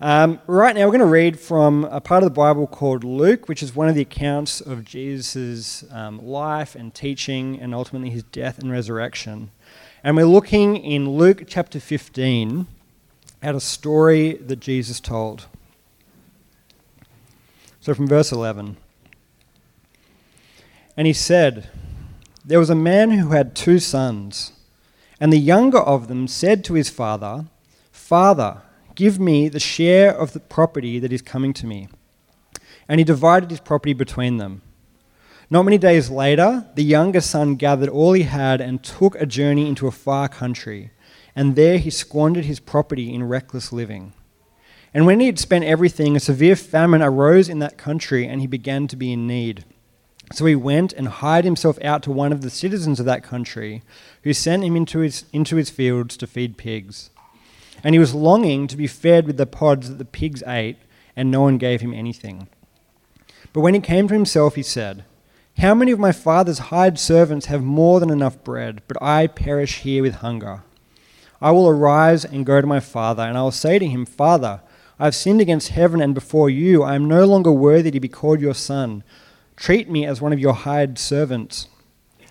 Um, right now, we're going to read from a part of the Bible called Luke, which is one of the accounts of Jesus' um, life and teaching and ultimately his death and resurrection. And we're looking in Luke chapter 15 at a story that Jesus told. So, from verse 11. And he said, There was a man who had two sons, and the younger of them said to his father, Father, give me the share of the property that is coming to me. And he divided his property between them. Not many days later, the younger son gathered all he had and took a journey into a far country, and there he squandered his property in reckless living. And when he had spent everything, a severe famine arose in that country, and he began to be in need. So he went and hired himself out to one of the citizens of that country, who sent him into his, into his fields to feed pigs. And he was longing to be fed with the pods that the pigs ate, and no one gave him anything. But when he came to himself, he said, How many of my father's hired servants have more than enough bread, but I perish here with hunger? I will arise and go to my father, and I will say to him, Father, I have sinned against heaven and before you. I am no longer worthy to be called your son. Treat me as one of your hired servants.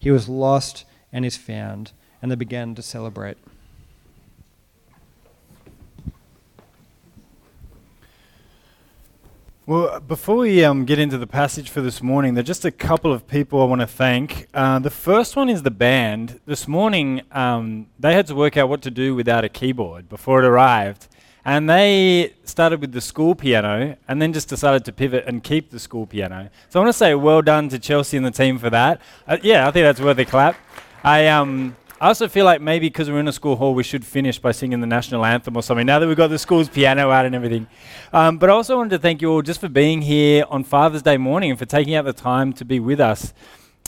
He was lost and is found. And they began to celebrate. Well, before we um, get into the passage for this morning, there are just a couple of people I want to thank. Uh, the first one is the band. This morning, um, they had to work out what to do without a keyboard before it arrived. And they started with the school piano and then just decided to pivot and keep the school piano. So I want to say well done to Chelsea and the team for that. Uh, yeah, I think that's worth a clap. I, um, I also feel like maybe because we're in a school hall, we should finish by singing the national anthem or something now that we've got the school's piano out and everything. Um, but I also wanted to thank you all just for being here on Father's Day morning and for taking out the time to be with us.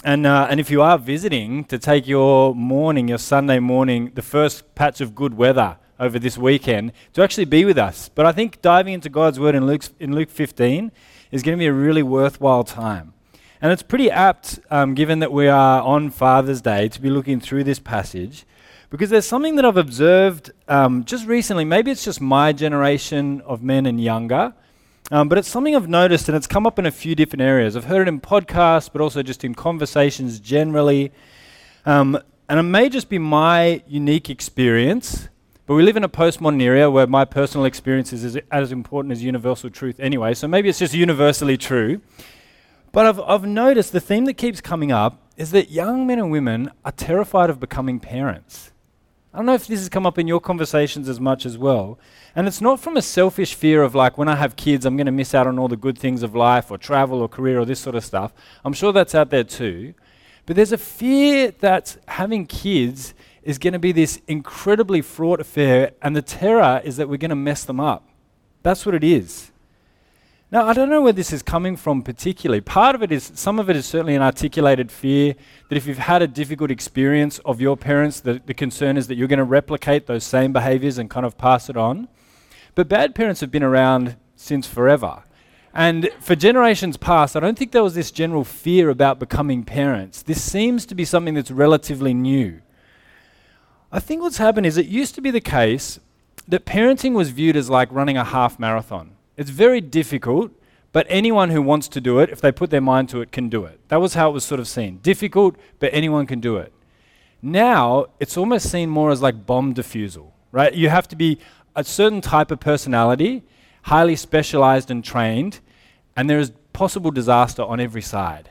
And, uh, and if you are visiting, to take your morning, your Sunday morning, the first patch of good weather over this weekend to actually be with us. But I think diving into God's Word in Luke, in Luke 15 is going to be a really worthwhile time. And it's pretty apt, um, given that we are on Father's Day, to be looking through this passage because there's something that I've observed um, just recently. Maybe it's just my generation of men and younger. Um, but it's something I've noticed, and it's come up in a few different areas. I've heard it in podcasts, but also just in conversations generally. Um, and it may just be my unique experience, but we live in a postmodern era where my personal experience is as important as universal truth anyway, so maybe it's just universally true. But I've, I've noticed the theme that keeps coming up is that young men and women are terrified of becoming parents. I don't know if this has come up in your conversations as much as well. And it's not from a selfish fear of like, when I have kids, I'm going to miss out on all the good things of life or travel or career or this sort of stuff. I'm sure that's out there too. But there's a fear that having kids is going to be this incredibly fraught affair, and the terror is that we're going to mess them up. That's what it is. Now, I don't know where this is coming from particularly. Part of it is, some of it is certainly an articulated fear that if you've had a difficult experience of your parents, the, the concern is that you're going to replicate those same behaviors and kind of pass it on. But bad parents have been around since forever. And for generations past, I don't think there was this general fear about becoming parents. This seems to be something that's relatively new. I think what's happened is it used to be the case that parenting was viewed as like running a half marathon. It's very difficult, but anyone who wants to do it, if they put their mind to it, can do it. That was how it was sort of seen. Difficult, but anyone can do it. Now, it's almost seen more as like bomb defusal, right? You have to be a certain type of personality, highly specialized and trained, and there is possible disaster on every side.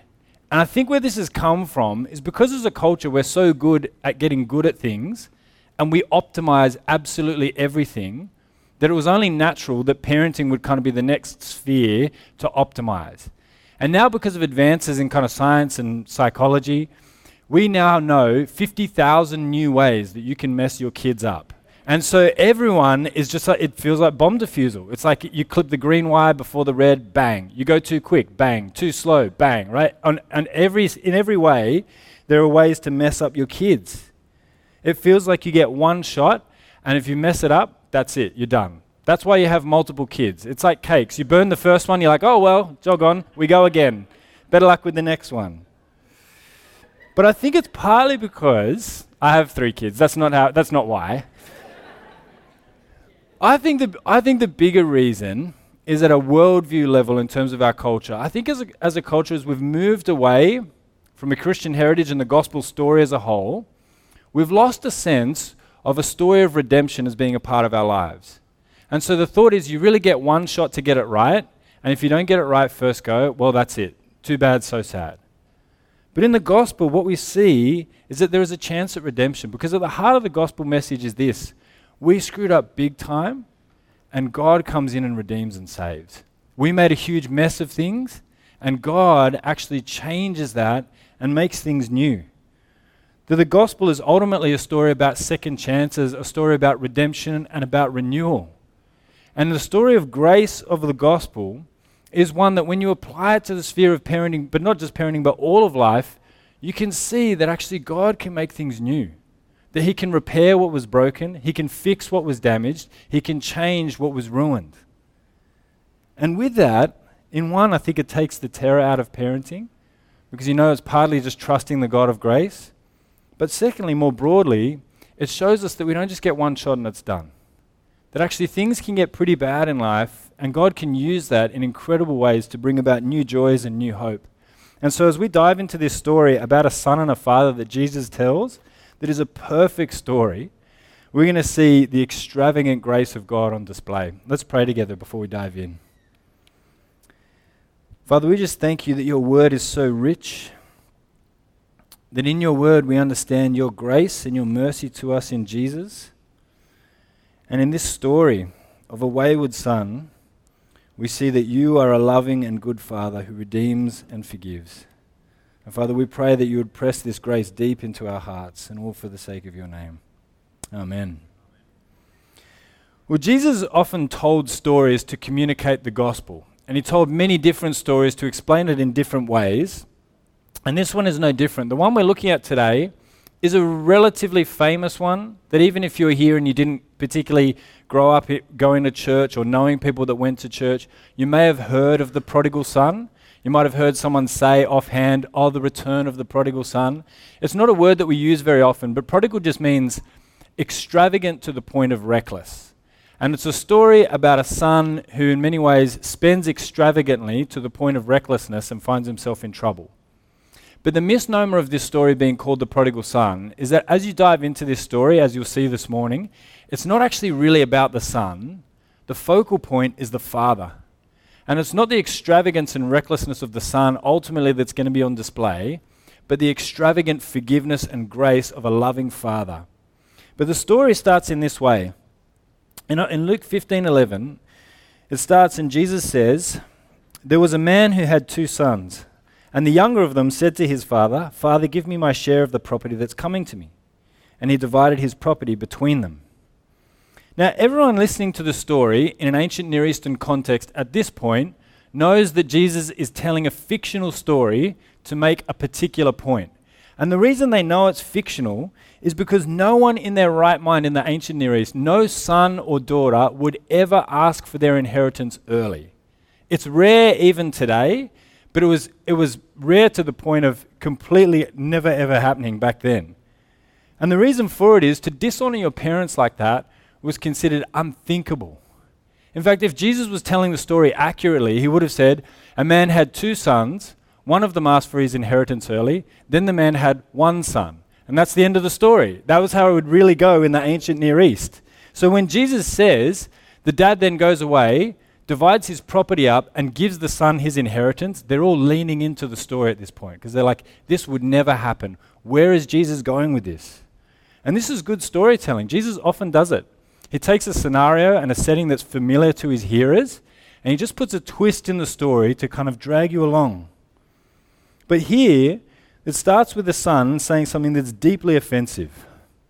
And I think where this has come from is because as a culture, we're so good at getting good at things and we optimize absolutely everything that it was only natural that parenting would kind of be the next sphere to optimize. And now, because of advances in kind of science and psychology, we now know 50,000 new ways that you can mess your kids up. And so everyone is just like, it feels like bomb defusal. It's like you clip the green wire before the red, bang. You go too quick, bang. Too slow, bang, right? On, on every, in every way, there are ways to mess up your kids. It feels like you get one shot, and if you mess it up, that's it, you're done. That's why you have multiple kids. It's like cakes. You burn the first one, you're like, oh, well, jog on, we go again. Better luck with the next one. But I think it's partly because I have three kids. That's not, how, that's not why. I think the, I think the bigger reason is at a worldview level in terms of our culture. I think as a, as a culture, as we've moved away from a Christian heritage and the gospel story as a whole, we've lost a sense of a story of redemption as being a part of our lives. And so the thought is you really get one shot to get it right, and if you don't get it right first go, well, that's it. Too bad, so sad. But in the gospel, what we see is that there is a chance at redemption because at the heart of the gospel message is this we screwed up big time, and God comes in and redeems and saves. We made a huge mess of things, and God actually changes that and makes things new. That the gospel is ultimately a story about second chances, a story about redemption, and about renewal. And the story of grace of the gospel is one that when you apply it to the sphere of parenting, but not just parenting, but all of life, you can see that actually God can make things new that He can repair what was broken, He can fix what was damaged, He can change what was ruined. And with that, in one, I think it takes the terror out of parenting because you know it's partly just trusting the God of grace. But secondly, more broadly, it shows us that we don't just get one shot and it's done. That actually things can get pretty bad in life, and God can use that in incredible ways to bring about new joys and new hope. And so, as we dive into this story about a son and a father that Jesus tells, that is a perfect story, we're going to see the extravagant grace of God on display. Let's pray together before we dive in. Father, we just thank you that your word is so rich, that in your word we understand your grace and your mercy to us in Jesus. And in this story of a wayward son, we see that you are a loving and good Father who redeems and forgives. And Father, we pray that you would press this grace deep into our hearts, and all for the sake of your name. Amen. Well, Jesus often told stories to communicate the gospel, and he told many different stories to explain it in different ways. And this one is no different. The one we're looking at today is a relatively famous one that even if you're here and you didn't particularly grow up going to church or knowing people that went to church, you may have heard of the prodigal son. You might have heard someone say offhand, oh, the return of the prodigal son. It's not a word that we use very often, but prodigal just means extravagant to the point of reckless. And it's a story about a son who, in many ways, spends extravagantly to the point of recklessness and finds himself in trouble. But the misnomer of this story being called the prodigal son is that as you dive into this story, as you'll see this morning, it's not actually really about the son. The focal point is the father. And it's not the extravagance and recklessness of the Son ultimately that's going to be on display, but the extravagant forgiveness and grace of a loving Father. But the story starts in this way. In, uh, in Luke 15 11, it starts, and Jesus says, There was a man who had two sons, and the younger of them said to his father, Father, give me my share of the property that's coming to me. And he divided his property between them. Now, everyone listening to the story in an ancient Near Eastern context at this point knows that Jesus is telling a fictional story to make a particular point. And the reason they know it's fictional is because no one in their right mind in the ancient Near East, no son or daughter, would ever ask for their inheritance early. It's rare even today, but it was, it was rare to the point of completely never ever happening back then. And the reason for it is to dishonor your parents like that was considered unthinkable. In fact, if Jesus was telling the story accurately, he would have said, A man had two sons, one of them asked for his inheritance early, then the man had one son. And that's the end of the story. That was how it would really go in the ancient Near East. So when Jesus says, the dad then goes away, divides his property up, and gives the son his inheritance, they're all leaning into the story at this point because they're like, this would never happen. Where is Jesus going with this? And this is good storytelling. Jesus often does it. He takes a scenario and a setting that's familiar to his hearers, and he just puts a twist in the story to kind of drag you along. But here, it starts with the son saying something that's deeply offensive.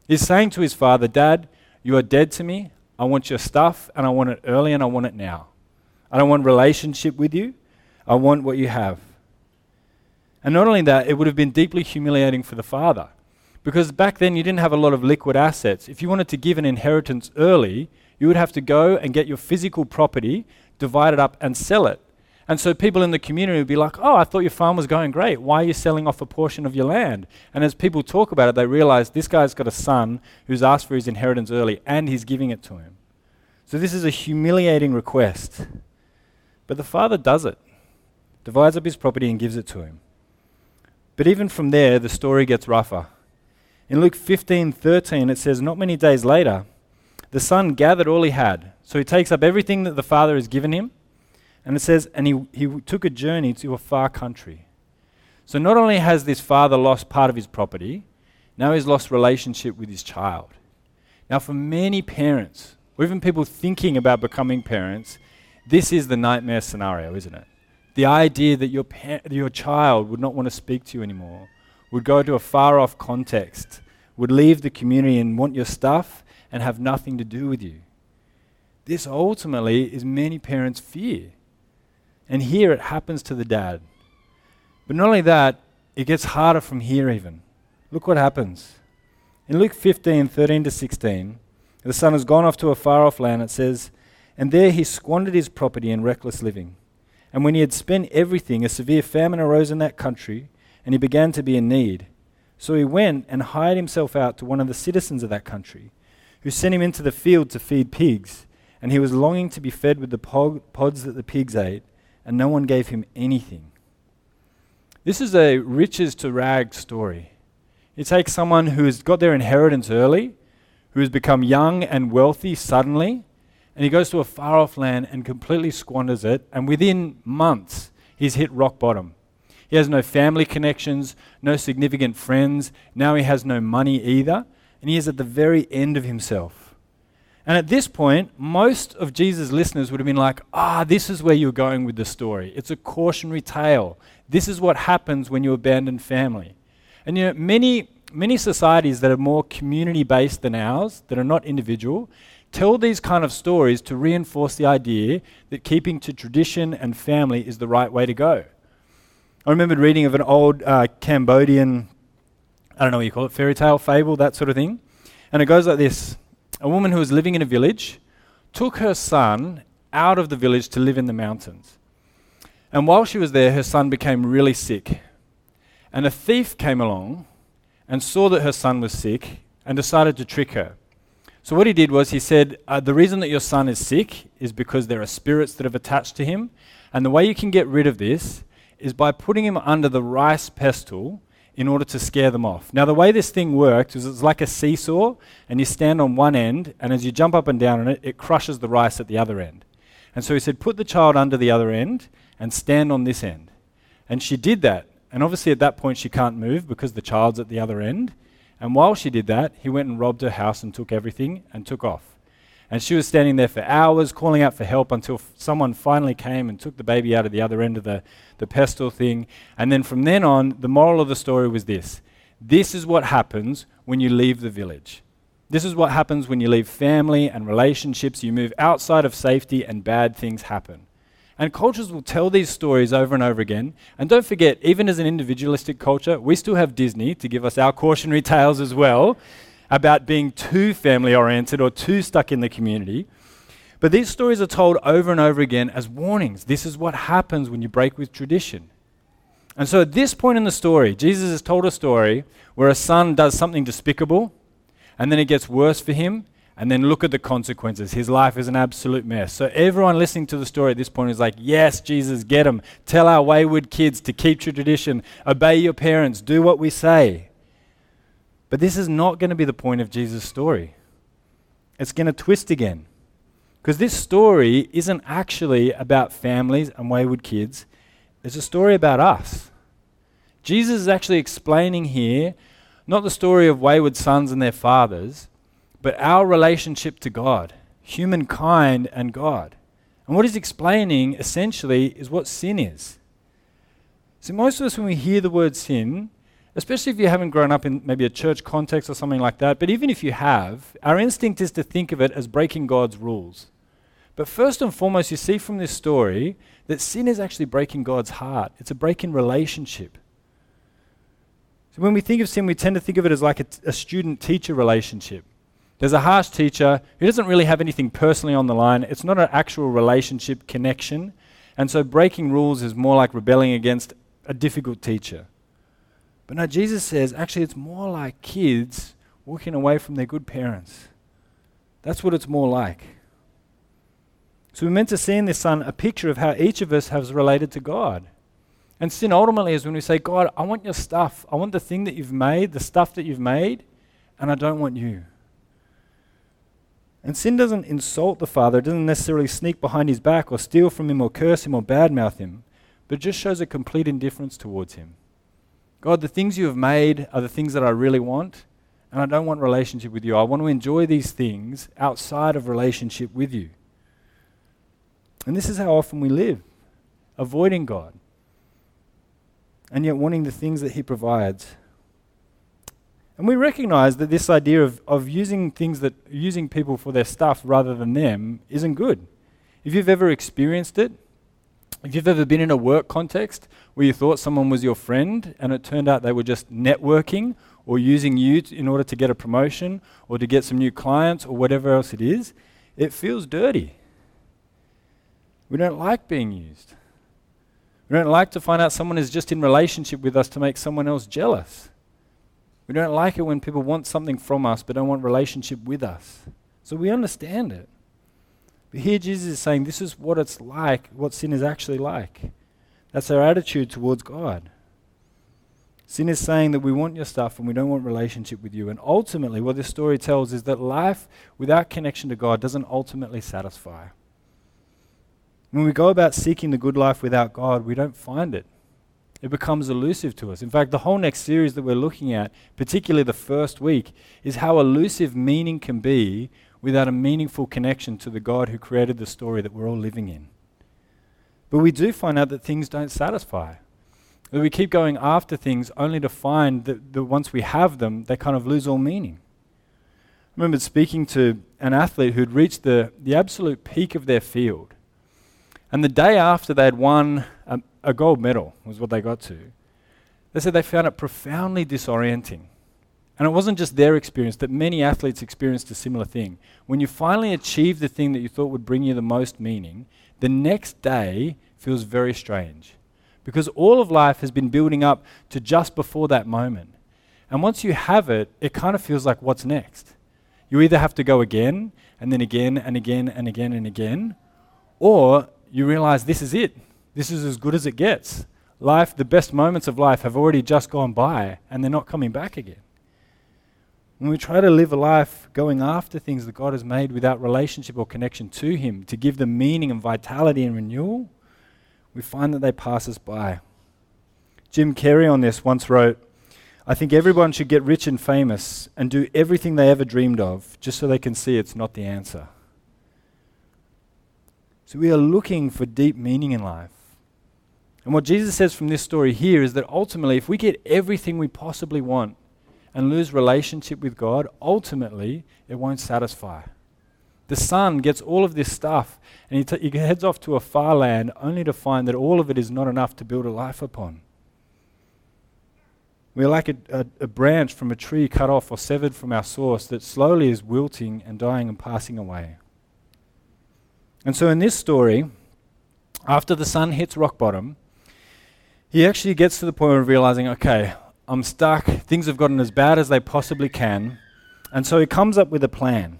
He's saying to his father, Dad, You are dead to me. I want your stuff, and I want it early, and I want it now. I don't want relationship with you. I want what you have. And not only that, it would have been deeply humiliating for the father. Because back then you didn't have a lot of liquid assets. If you wanted to give an inheritance early, you would have to go and get your physical property, divide it up, and sell it. And so people in the community would be like, oh, I thought your farm was going great. Why are you selling off a portion of your land? And as people talk about it, they realize this guy's got a son who's asked for his inheritance early and he's giving it to him. So this is a humiliating request. But the father does it, divides up his property and gives it to him. But even from there, the story gets rougher. In Luke 15 13, it says, Not many days later, the son gathered all he had. So he takes up everything that the father has given him, and it says, And he, he took a journey to a far country. So not only has this father lost part of his property, now he's lost relationship with his child. Now, for many parents, or even people thinking about becoming parents, this is the nightmare scenario, isn't it? The idea that your, your child would not want to speak to you anymore, would go to a far off context, would leave the community and want your stuff and have nothing to do with you. This ultimately is many parents' fear. And here it happens to the dad. But not only that, it gets harder from here even. Look what happens. In Luke 15, 13 to 16, the son has gone off to a far off land, it says, and there he squandered his property in reckless living. And when he had spent everything, a severe famine arose in that country, and he began to be in need. So he went and hired himself out to one of the citizens of that country, who sent him into the field to feed pigs. And he was longing to be fed with the pods that the pigs ate, and no one gave him anything. This is a riches to rags story. It takes someone who has got their inheritance early, who has become young and wealthy suddenly, and he goes to a far off land and completely squanders it. And within months, he's hit rock bottom. He has no family connections, no significant friends. Now he has no money either. And he is at the very end of himself. And at this point, most of Jesus' listeners would have been like, ah, this is where you're going with the story. It's a cautionary tale. This is what happens when you abandon family. And you know, many, many societies that are more community based than ours, that are not individual, tell these kind of stories to reinforce the idea that keeping to tradition and family is the right way to go. I remembered reading of an old uh, Cambodian, I don't know what you call it, fairy tale, fable, that sort of thing. And it goes like this A woman who was living in a village took her son out of the village to live in the mountains. And while she was there, her son became really sick. And a thief came along and saw that her son was sick and decided to trick her. So, what he did was he said, uh, The reason that your son is sick is because there are spirits that have attached to him. And the way you can get rid of this is by putting him under the rice pestle in order to scare them off. Now, the way this thing works is it's like a seesaw, and you stand on one end, and as you jump up and down on it, it crushes the rice at the other end. And so he said, Put the child under the other end and stand on this end. And she did that. And obviously, at that point, she can't move because the child's at the other end. And while she did that, he went and robbed her house and took everything and took off. And she was standing there for hours calling out for help until f- someone finally came and took the baby out of the other end of the, the pestle thing. And then from then on, the moral of the story was this this is what happens when you leave the village. This is what happens when you leave family and relationships. You move outside of safety, and bad things happen. And cultures will tell these stories over and over again. And don't forget, even as an individualistic culture, we still have Disney to give us our cautionary tales as well about being too family oriented or too stuck in the community. But these stories are told over and over again as warnings. This is what happens when you break with tradition. And so at this point in the story, Jesus has told a story where a son does something despicable, and then it gets worse for him, and then look at the consequences. His life is an absolute mess. So everyone listening to the story at this point is like, Yes, Jesus, get him. Tell our wayward kids to keep your tradition, obey your parents, do what we say. But this is not going to be the point of Jesus' story. It's going to twist again. Because this story isn't actually about families and wayward kids, it's a story about us. Jesus is actually explaining here not the story of wayward sons and their fathers, but our relationship to God, humankind and God. And what he's explaining essentially is what sin is. So, most of us, when we hear the word sin, especially if you haven't grown up in maybe a church context or something like that, but even if you have, our instinct is to think of it as breaking God's rules. But first and foremost, you see from this story that sin is actually breaking God's heart. It's a break in relationship. So when we think of sin, we tend to think of it as like a student teacher relationship. There's a harsh teacher who doesn't really have anything personally on the line, it's not an actual relationship connection. And so breaking rules is more like rebelling against a difficult teacher. But no, Jesus says actually it's more like kids walking away from their good parents. That's what it's more like. So we're meant to see in this son a picture of how each of us has related to God. And sin ultimately is when we say, God, I want your stuff. I want the thing that you've made, the stuff that you've made, and I don't want you. And sin doesn't insult the Father, it doesn't necessarily sneak behind his back or steal from him or curse him or badmouth him, but it just shows a complete indifference towards him. God, the things you have made are the things that I really want, and I don't want relationship with you. I want to enjoy these things outside of relationship with you. And this is how often we live avoiding God and yet wanting the things that He provides. And we recognize that this idea of, of using things that using people for their stuff rather than them isn't good. If you've ever experienced it, if you've ever been in a work context where you thought someone was your friend and it turned out they were just networking or using you t- in order to get a promotion or to get some new clients or whatever else it is, it feels dirty. We don't like being used. We don't like to find out someone is just in relationship with us to make someone else jealous. We don't like it when people want something from us but don't want relationship with us. So we understand it. But here Jesus is saying this is what it's like, what sin is actually like. That's our attitude towards God. Sin is saying that we want your stuff and we don't want relationship with you. And ultimately, what this story tells is that life without connection to God doesn't ultimately satisfy. When we go about seeking the good life without God, we don't find it. It becomes elusive to us. In fact, the whole next series that we're looking at, particularly the first week, is how elusive meaning can be without a meaningful connection to the God who created the story that we're all living in. But we do find out that things don't satisfy. That we keep going after things only to find that, that once we have them, they kind of lose all meaning. I remember speaking to an athlete who'd reached the, the absolute peak of their field. And the day after they had won a, a gold medal, was what they got to, they said they found it profoundly disorienting. And it wasn't just their experience, that many athletes experienced a similar thing. When you finally achieve the thing that you thought would bring you the most meaning, the next day feels very strange. Because all of life has been building up to just before that moment. And once you have it, it kind of feels like what's next? You either have to go again, and then again, and again, and again, and again, or you realize this is it. This is as good as it gets. Life, the best moments of life have already just gone by and they're not coming back again. When we try to live a life going after things that God has made without relationship or connection to Him to give them meaning and vitality and renewal, we find that they pass us by. Jim Carrey on this once wrote, I think everyone should get rich and famous and do everything they ever dreamed of just so they can see it's not the answer. So we are looking for deep meaning in life. And what Jesus says from this story here is that ultimately, if we get everything we possibly want and lose relationship with God, ultimately it won't satisfy. The son gets all of this stuff and he, t- he heads off to a far land only to find that all of it is not enough to build a life upon. We're like a, a, a, branch from a tree cut off or severed from our source that slowly is wilting and dying and passing away. And so in this story, after the son hits rock bottom, he actually gets to the point of realizing, okay, I'm stuck. Things have gotten as bad as they possibly can. And so he comes up with a plan.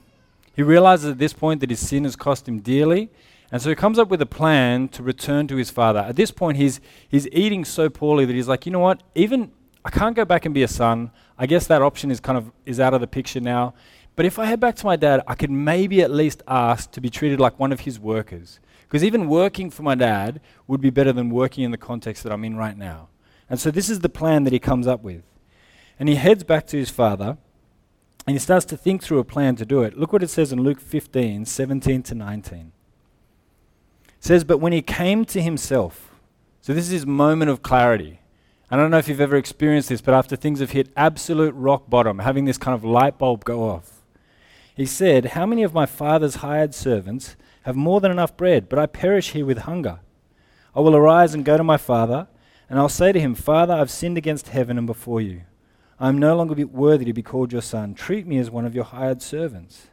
He realizes at this point that his sin has cost him dearly. And so he comes up with a plan to return to his father. At this point, he's, he's eating so poorly that he's like, you know what? Even I can't go back and be a son. I guess that option is kind of is out of the picture now. But if I head back to my dad, I could maybe at least ask to be treated like one of his workers. Because even working for my dad would be better than working in the context that I'm in right now. And so this is the plan that he comes up with. And he heads back to his father and he starts to think through a plan to do it. Look what it says in Luke 15 17 to 19. It says, But when he came to himself, so this is his moment of clarity. I don't know if you've ever experienced this, but after things have hit absolute rock bottom, having this kind of light bulb go off, he said, How many of my father's hired servants have more than enough bread, but I perish here with hunger? I will arise and go to my father, and I'll say to him, Father, I've sinned against heaven and before you. I am no longer worthy to be called your son. Treat me as one of your hired servants.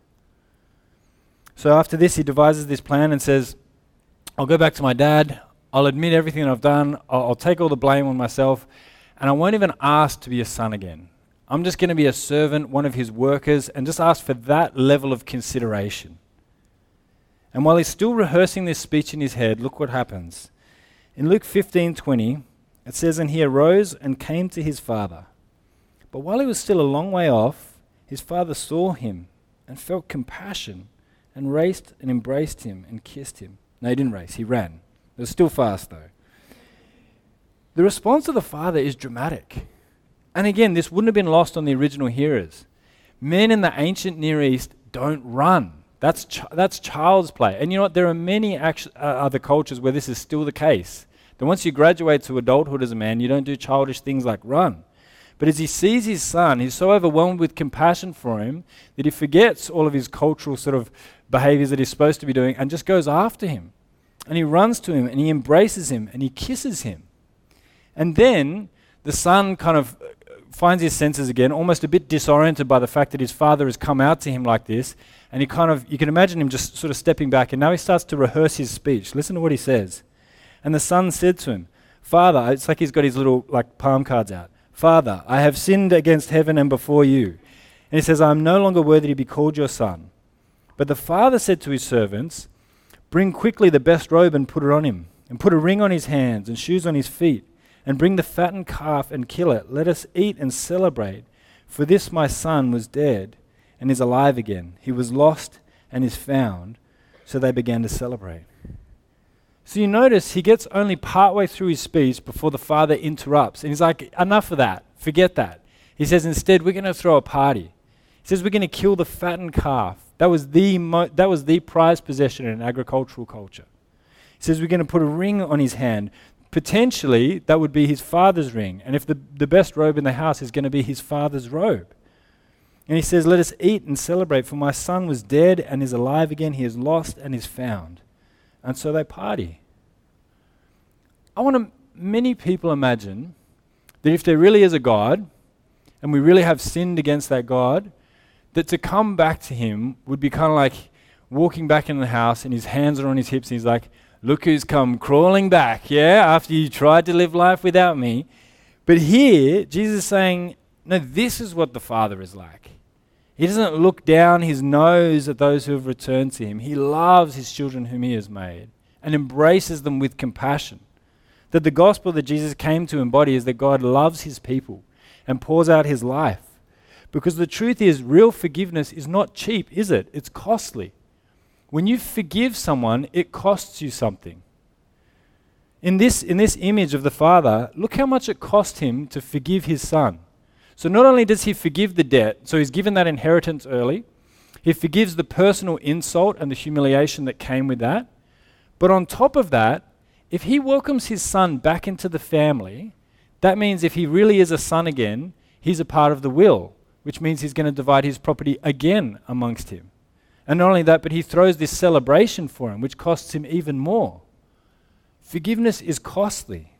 So after this, he devises this plan and says, I'll go back to my dad. I'll admit everything I've done. I'll, I'll take all the blame on myself. And I won't even ask to be a son again. I'm just going to be a servant, one of his workers, and just ask for that level of consideration. And while he's still rehearsing this speech in his head, look what happens. In Luke 15:20, it says, "And he arose and came to his father. But while he was still a long way off, his father saw him and felt compassion and raced and embraced him and kissed him." No, he didn't race, he ran. It was still fast, though. The response of the father is dramatic. And again, this wouldn't have been lost on the original hearers. Men in the ancient Near East don't run. That's, ch- that's child's play. And you know what? There are many actu- uh, other cultures where this is still the case. That once you graduate to adulthood as a man, you don't do childish things like run. But as he sees his son, he's so overwhelmed with compassion for him that he forgets all of his cultural sort of behaviors that he's supposed to be doing and just goes after him. And he runs to him and he embraces him and he kisses him. And then the son kind of uh, finds his senses again, almost a bit disoriented by the fact that his father has come out to him like this. And he kind of, you can imagine him just sort of stepping back. And now he starts to rehearse his speech. Listen to what he says. And the son said to him, Father, it's like he's got his little like palm cards out. Father, I have sinned against heaven and before you. And he says, I am no longer worthy to be called your son. But the father said to his servants, Bring quickly the best robe and put it on him, and put a ring on his hands and shoes on his feet, and bring the fattened calf and kill it. Let us eat and celebrate. For this my son was dead and is alive again. He was lost and is found. So they began to celebrate. So you notice he gets only partway through his speech before the father interrupts. And he's like, enough of that. Forget that. He says, instead, we're going to throw a party. He says, we're going to kill the fattened calf that was the, mo- that was the prized possession in agricultural culture. He says we're going to put a ring on his hand. Potentially, that would be his father's ring. And if the, the best robe in the house is going to be his father's robe. And he says, Let us eat and celebrate, for my son was dead and is alive again. He is lost and is found. And so they party. I want to, many people imagine that if there really is a God, and we really have sinned against that God, that to come back to him would be kind of like walking back in the house and his hands are on his hips and he's like, Look who's come crawling back, yeah, after you tried to live life without me. But here, Jesus is saying, No, this is what the Father is like. He doesn't look down his nose at those who have returned to him. He loves his children whom he has made and embraces them with compassion. That the gospel that Jesus came to embody is that God loves his people and pours out his life because the truth is, real forgiveness is not cheap, is it? It's costly. When you forgive someone, it costs you something. In this, in this image of the Father, look how much it cost him to forgive his son. So not only does he forgive the debt, so he's given that inheritance early, he forgives the personal insult and the humiliation that came with that. But on top of that, if he welcomes his son back into the family, that means if he really is a son again, he's a part of the will which means he's going to divide his property again amongst him. And not only that, but he throws this celebration for him, which costs him even more. Forgiveness is costly.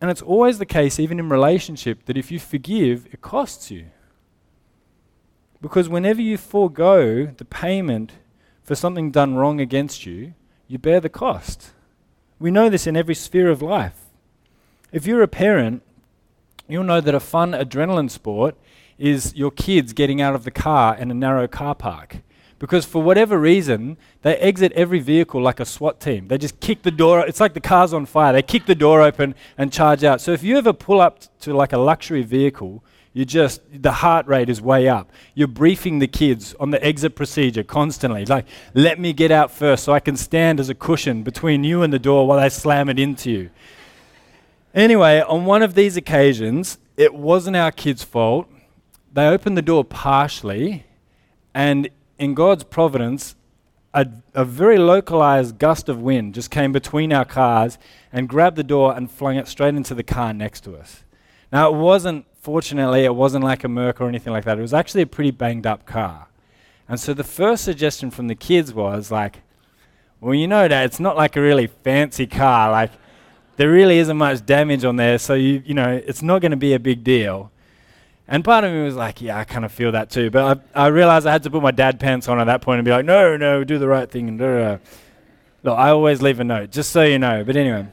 And it's always the case, even in relationship, that if you forgive, it costs you. Because whenever you forego the payment for something done wrong against you, you bear the cost. We know this in every sphere of life. If you're a parent you'll know that a fun adrenaline sport is your kids getting out of the car in a narrow car park. Because for whatever reason, they exit every vehicle like a SWAT team. They just kick the door, it's like the car's on fire. They kick the door open and charge out. So if you ever pull up to like a luxury vehicle, you just, the heart rate is way up. You're briefing the kids on the exit procedure constantly. Like, let me get out first so I can stand as a cushion between you and the door while they slam it into you. Anyway, on one of these occasions, it wasn't our kids' fault. They opened the door partially, and in God's providence, a, a very localized gust of wind just came between our cars and grabbed the door and flung it straight into the car next to us. Now, it wasn't, fortunately, it wasn't like a Merc or anything like that. It was actually a pretty banged up car. And so the first suggestion from the kids was like, well, you know, Dad, it's not like a really fancy car. Like, there really isn't much damage on there, so you, you know, it's not going to be a big deal. And part of me was like, yeah, I kind of feel that too. But I, I realized I had to put my dad pants on at that point and be like, no, no, do the right thing. And Look, I always leave a note, just so you know. But anyway,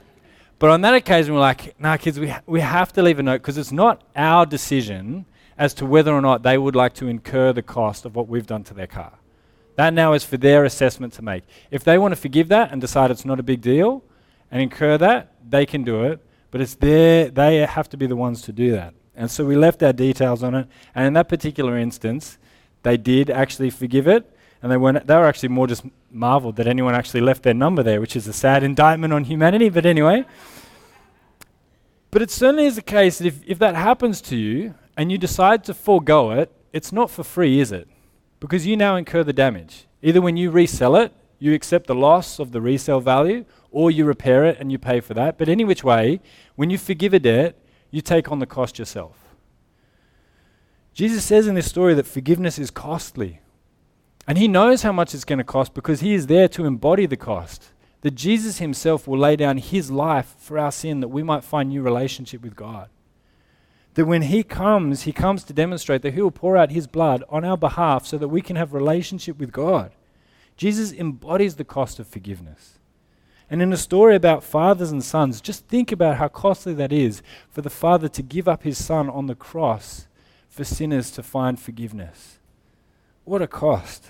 but on that occasion, we're like, nah, kids, we, ha- we have to leave a note because it's not our decision as to whether or not they would like to incur the cost of what we've done to their car. That now is for their assessment to make. If they want to forgive that and decide it's not a big deal and incur that, they can do it. But it's their, they have to be the ones to do that. And so we left our details on it. And in that particular instance, they did actually forgive it. And they, weren't, they were actually more just marveled that anyone actually left their number there, which is a sad indictment on humanity. But anyway. But it certainly is the case that if, if that happens to you and you decide to forego it, it's not for free, is it? Because you now incur the damage. Either when you resell it, you accept the loss of the resale value, or you repair it and you pay for that. But any which way, when you forgive a debt, you take on the cost yourself. Jesus says in this story that forgiveness is costly. And he knows how much it's going to cost because he is there to embody the cost. That Jesus himself will lay down his life for our sin that we might find new relationship with God. That when he comes, he comes to demonstrate that he will pour out his blood on our behalf so that we can have relationship with God. Jesus embodies the cost of forgiveness. And in a story about fathers and sons, just think about how costly that is for the father to give up his son on the cross for sinners to find forgiveness. What a cost.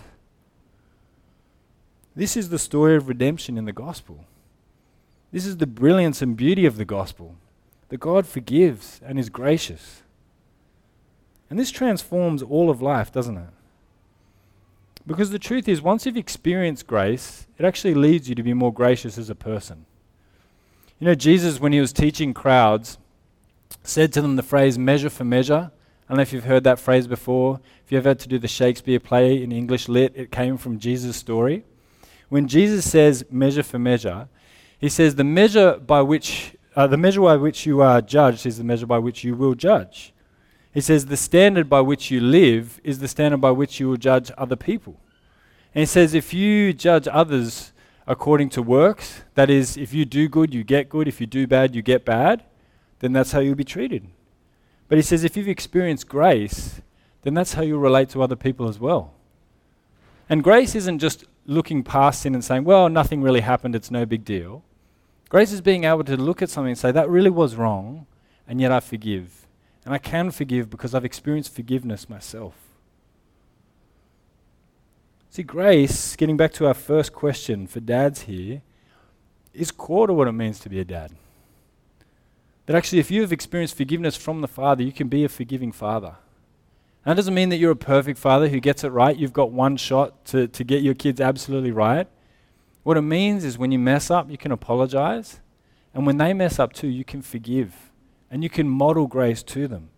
This is the story of redemption in the gospel. This is the brilliance and beauty of the gospel that God forgives and is gracious. And this transforms all of life, doesn't it? Because the truth is, once you've experienced grace, it actually leads you to be more gracious as a person. You know, Jesus, when he was teaching crowds, said to them the phrase measure for measure. I don't know if you've heard that phrase before. If you ever had to do the Shakespeare play in English lit, it came from Jesus' story. When Jesus says measure for measure, he says the measure by which uh, the measure by which you are judged is the measure by which you will judge. He says, The standard by which you live is the standard by which you will judge other people. And he says, If you judge others according to works, that is, if you do good, you get good. If you do bad, you get bad, then that's how you'll be treated. But he says, If you've experienced grace, then that's how you'll relate to other people as well. And grace isn't just looking past sin and saying, Well, nothing really happened, it's no big deal. Grace is being able to look at something and say, That really was wrong, and yet I forgive. And I can forgive because I've experienced forgiveness myself. See, grace, getting back to our first question for dads here, is core to what it means to be a dad. That actually, if you have experienced forgiveness from the Father, you can be a forgiving father. And that doesn't mean that you're a perfect father who gets it right. You've got one shot to, to get your kids absolutely right. What it means is when you mess up, you can apologize. And when they mess up too, you can forgive and you can model grace to them.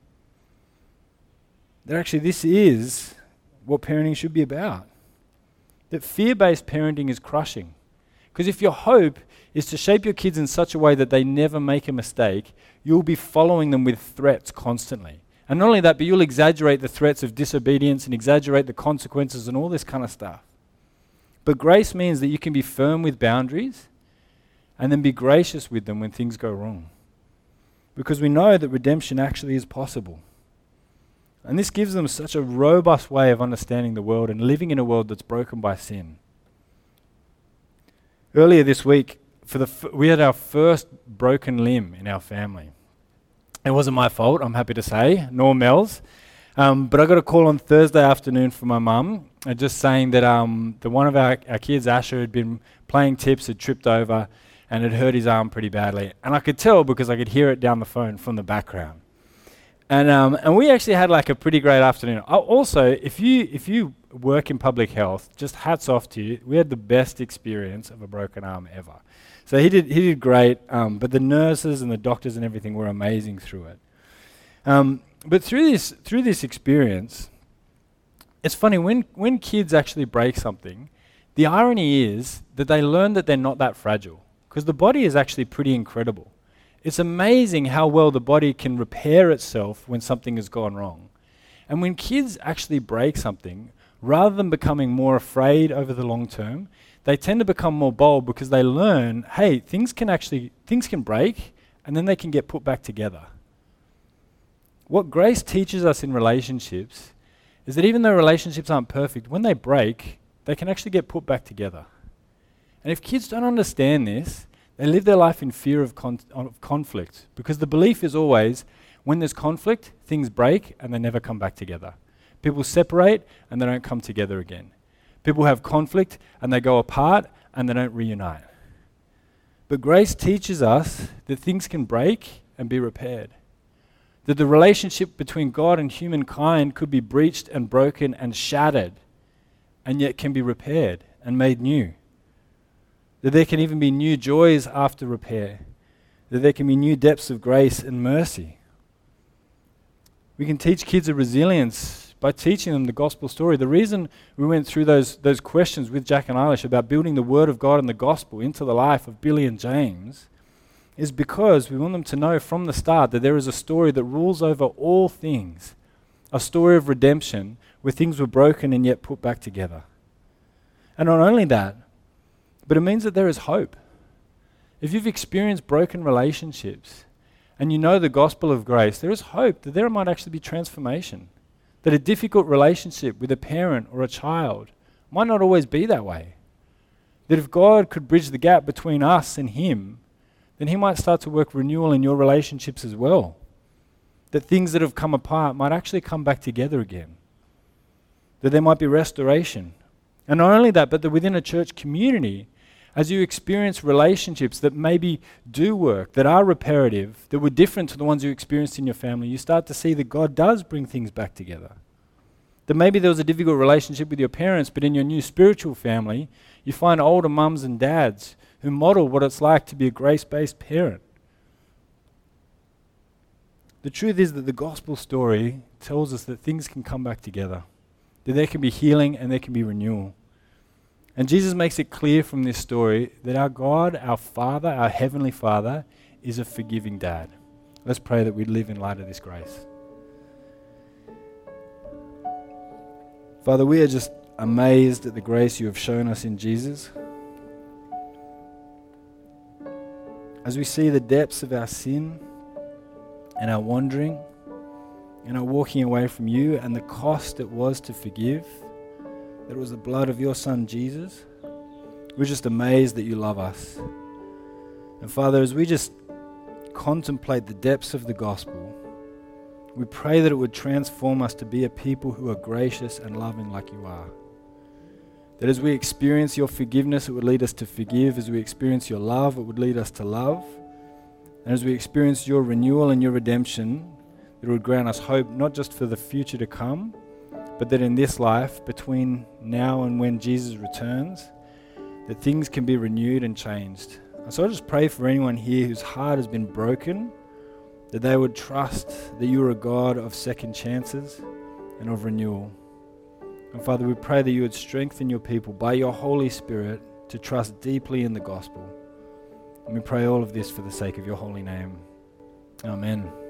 That actually, this is what parenting should be about. That fear based parenting is crushing. Because if your hope is to shape your kids in such a way that they never make a mistake, you'll be following them with threats constantly. And not only that, but you'll exaggerate the threats of disobedience and exaggerate the consequences and all this kind of stuff. But grace means that you can be firm with boundaries and then be gracious with them when things go wrong because we know that redemption actually is possible. And this gives them such a robust way of understanding the world and living in a world that's broken by sin. Earlier this week, for the f- we had our first broken limb in our family. It wasn't my fault, I'm happy to say, nor Mel's. Um, but I got a call on Thursday afternoon from my mum, uh, just saying that um, the one of our, our kids, Asher, had been playing tips, had tripped over, and it hurt his arm pretty badly. And I could tell because I could hear it down the phone from the background. And, um, and we actually had like a pretty great afternoon. Also, if you, if you work in public health, just hats off to you. We had the best experience of a broken arm ever. So he did, he did great, um, but the nurses and the doctors and everything were amazing through it. Um, but through this, through this experience, it's funny, when, when kids actually break something, the irony is that they learn that they're not that fragile because the body is actually pretty incredible. It's amazing how well the body can repair itself when something has gone wrong. And when kids actually break something, rather than becoming more afraid over the long term, they tend to become more bold because they learn, hey, things can actually things can break and then they can get put back together. What grace teaches us in relationships is that even though relationships aren't perfect, when they break, they can actually get put back together. And if kids don't understand this, they live their life in fear of, con- of conflict because the belief is always when there's conflict, things break and they never come back together. People separate and they don't come together again. People have conflict and they go apart and they don't reunite. But grace teaches us that things can break and be repaired. That the relationship between God and humankind could be breached and broken and shattered, and yet can be repaired and made new. That there can even be new joys after repair. That there can be new depths of grace and mercy. We can teach kids a resilience by teaching them the gospel story. The reason we went through those, those questions with Jack and Eilish about building the Word of God and the gospel into the life of Billy and James is because we want them to know from the start that there is a story that rules over all things, a story of redemption where things were broken and yet put back together. And not only that, but it means that there is hope. If you've experienced broken relationships and you know the gospel of grace, there is hope that there might actually be transformation. That a difficult relationship with a parent or a child might not always be that way. That if God could bridge the gap between us and Him, then He might start to work renewal in your relationships as well. That things that have come apart might actually come back together again. That there might be restoration. And not only that, but that within a church community, as you experience relationships that maybe do work, that are reparative, that were different to the ones you experienced in your family, you start to see that God does bring things back together. That maybe there was a difficult relationship with your parents, but in your new spiritual family, you find older mums and dads who model what it's like to be a grace based parent. The truth is that the gospel story tells us that things can come back together, that there can be healing and there can be renewal. And Jesus makes it clear from this story that our God, our Father, our Heavenly Father, is a forgiving dad. Let's pray that we live in light of this grace. Father, we are just amazed at the grace you have shown us in Jesus. As we see the depths of our sin and our wandering and our walking away from you and the cost it was to forgive that it was the blood of your Son, Jesus. We're just amazed that you love us. And Father, as we just contemplate the depths of the gospel, we pray that it would transform us to be a people who are gracious and loving like you are. That as we experience your forgiveness, it would lead us to forgive. As we experience your love, it would lead us to love. And as we experience your renewal and your redemption, it would grant us hope not just for the future to come, but that in this life, between now and when Jesus returns, that things can be renewed and changed. And so I just pray for anyone here whose heart has been broken, that they would trust that you are a God of second chances and of renewal. And Father, we pray that you would strengthen your people by your Holy Spirit to trust deeply in the gospel. And we pray all of this for the sake of your holy name. Amen.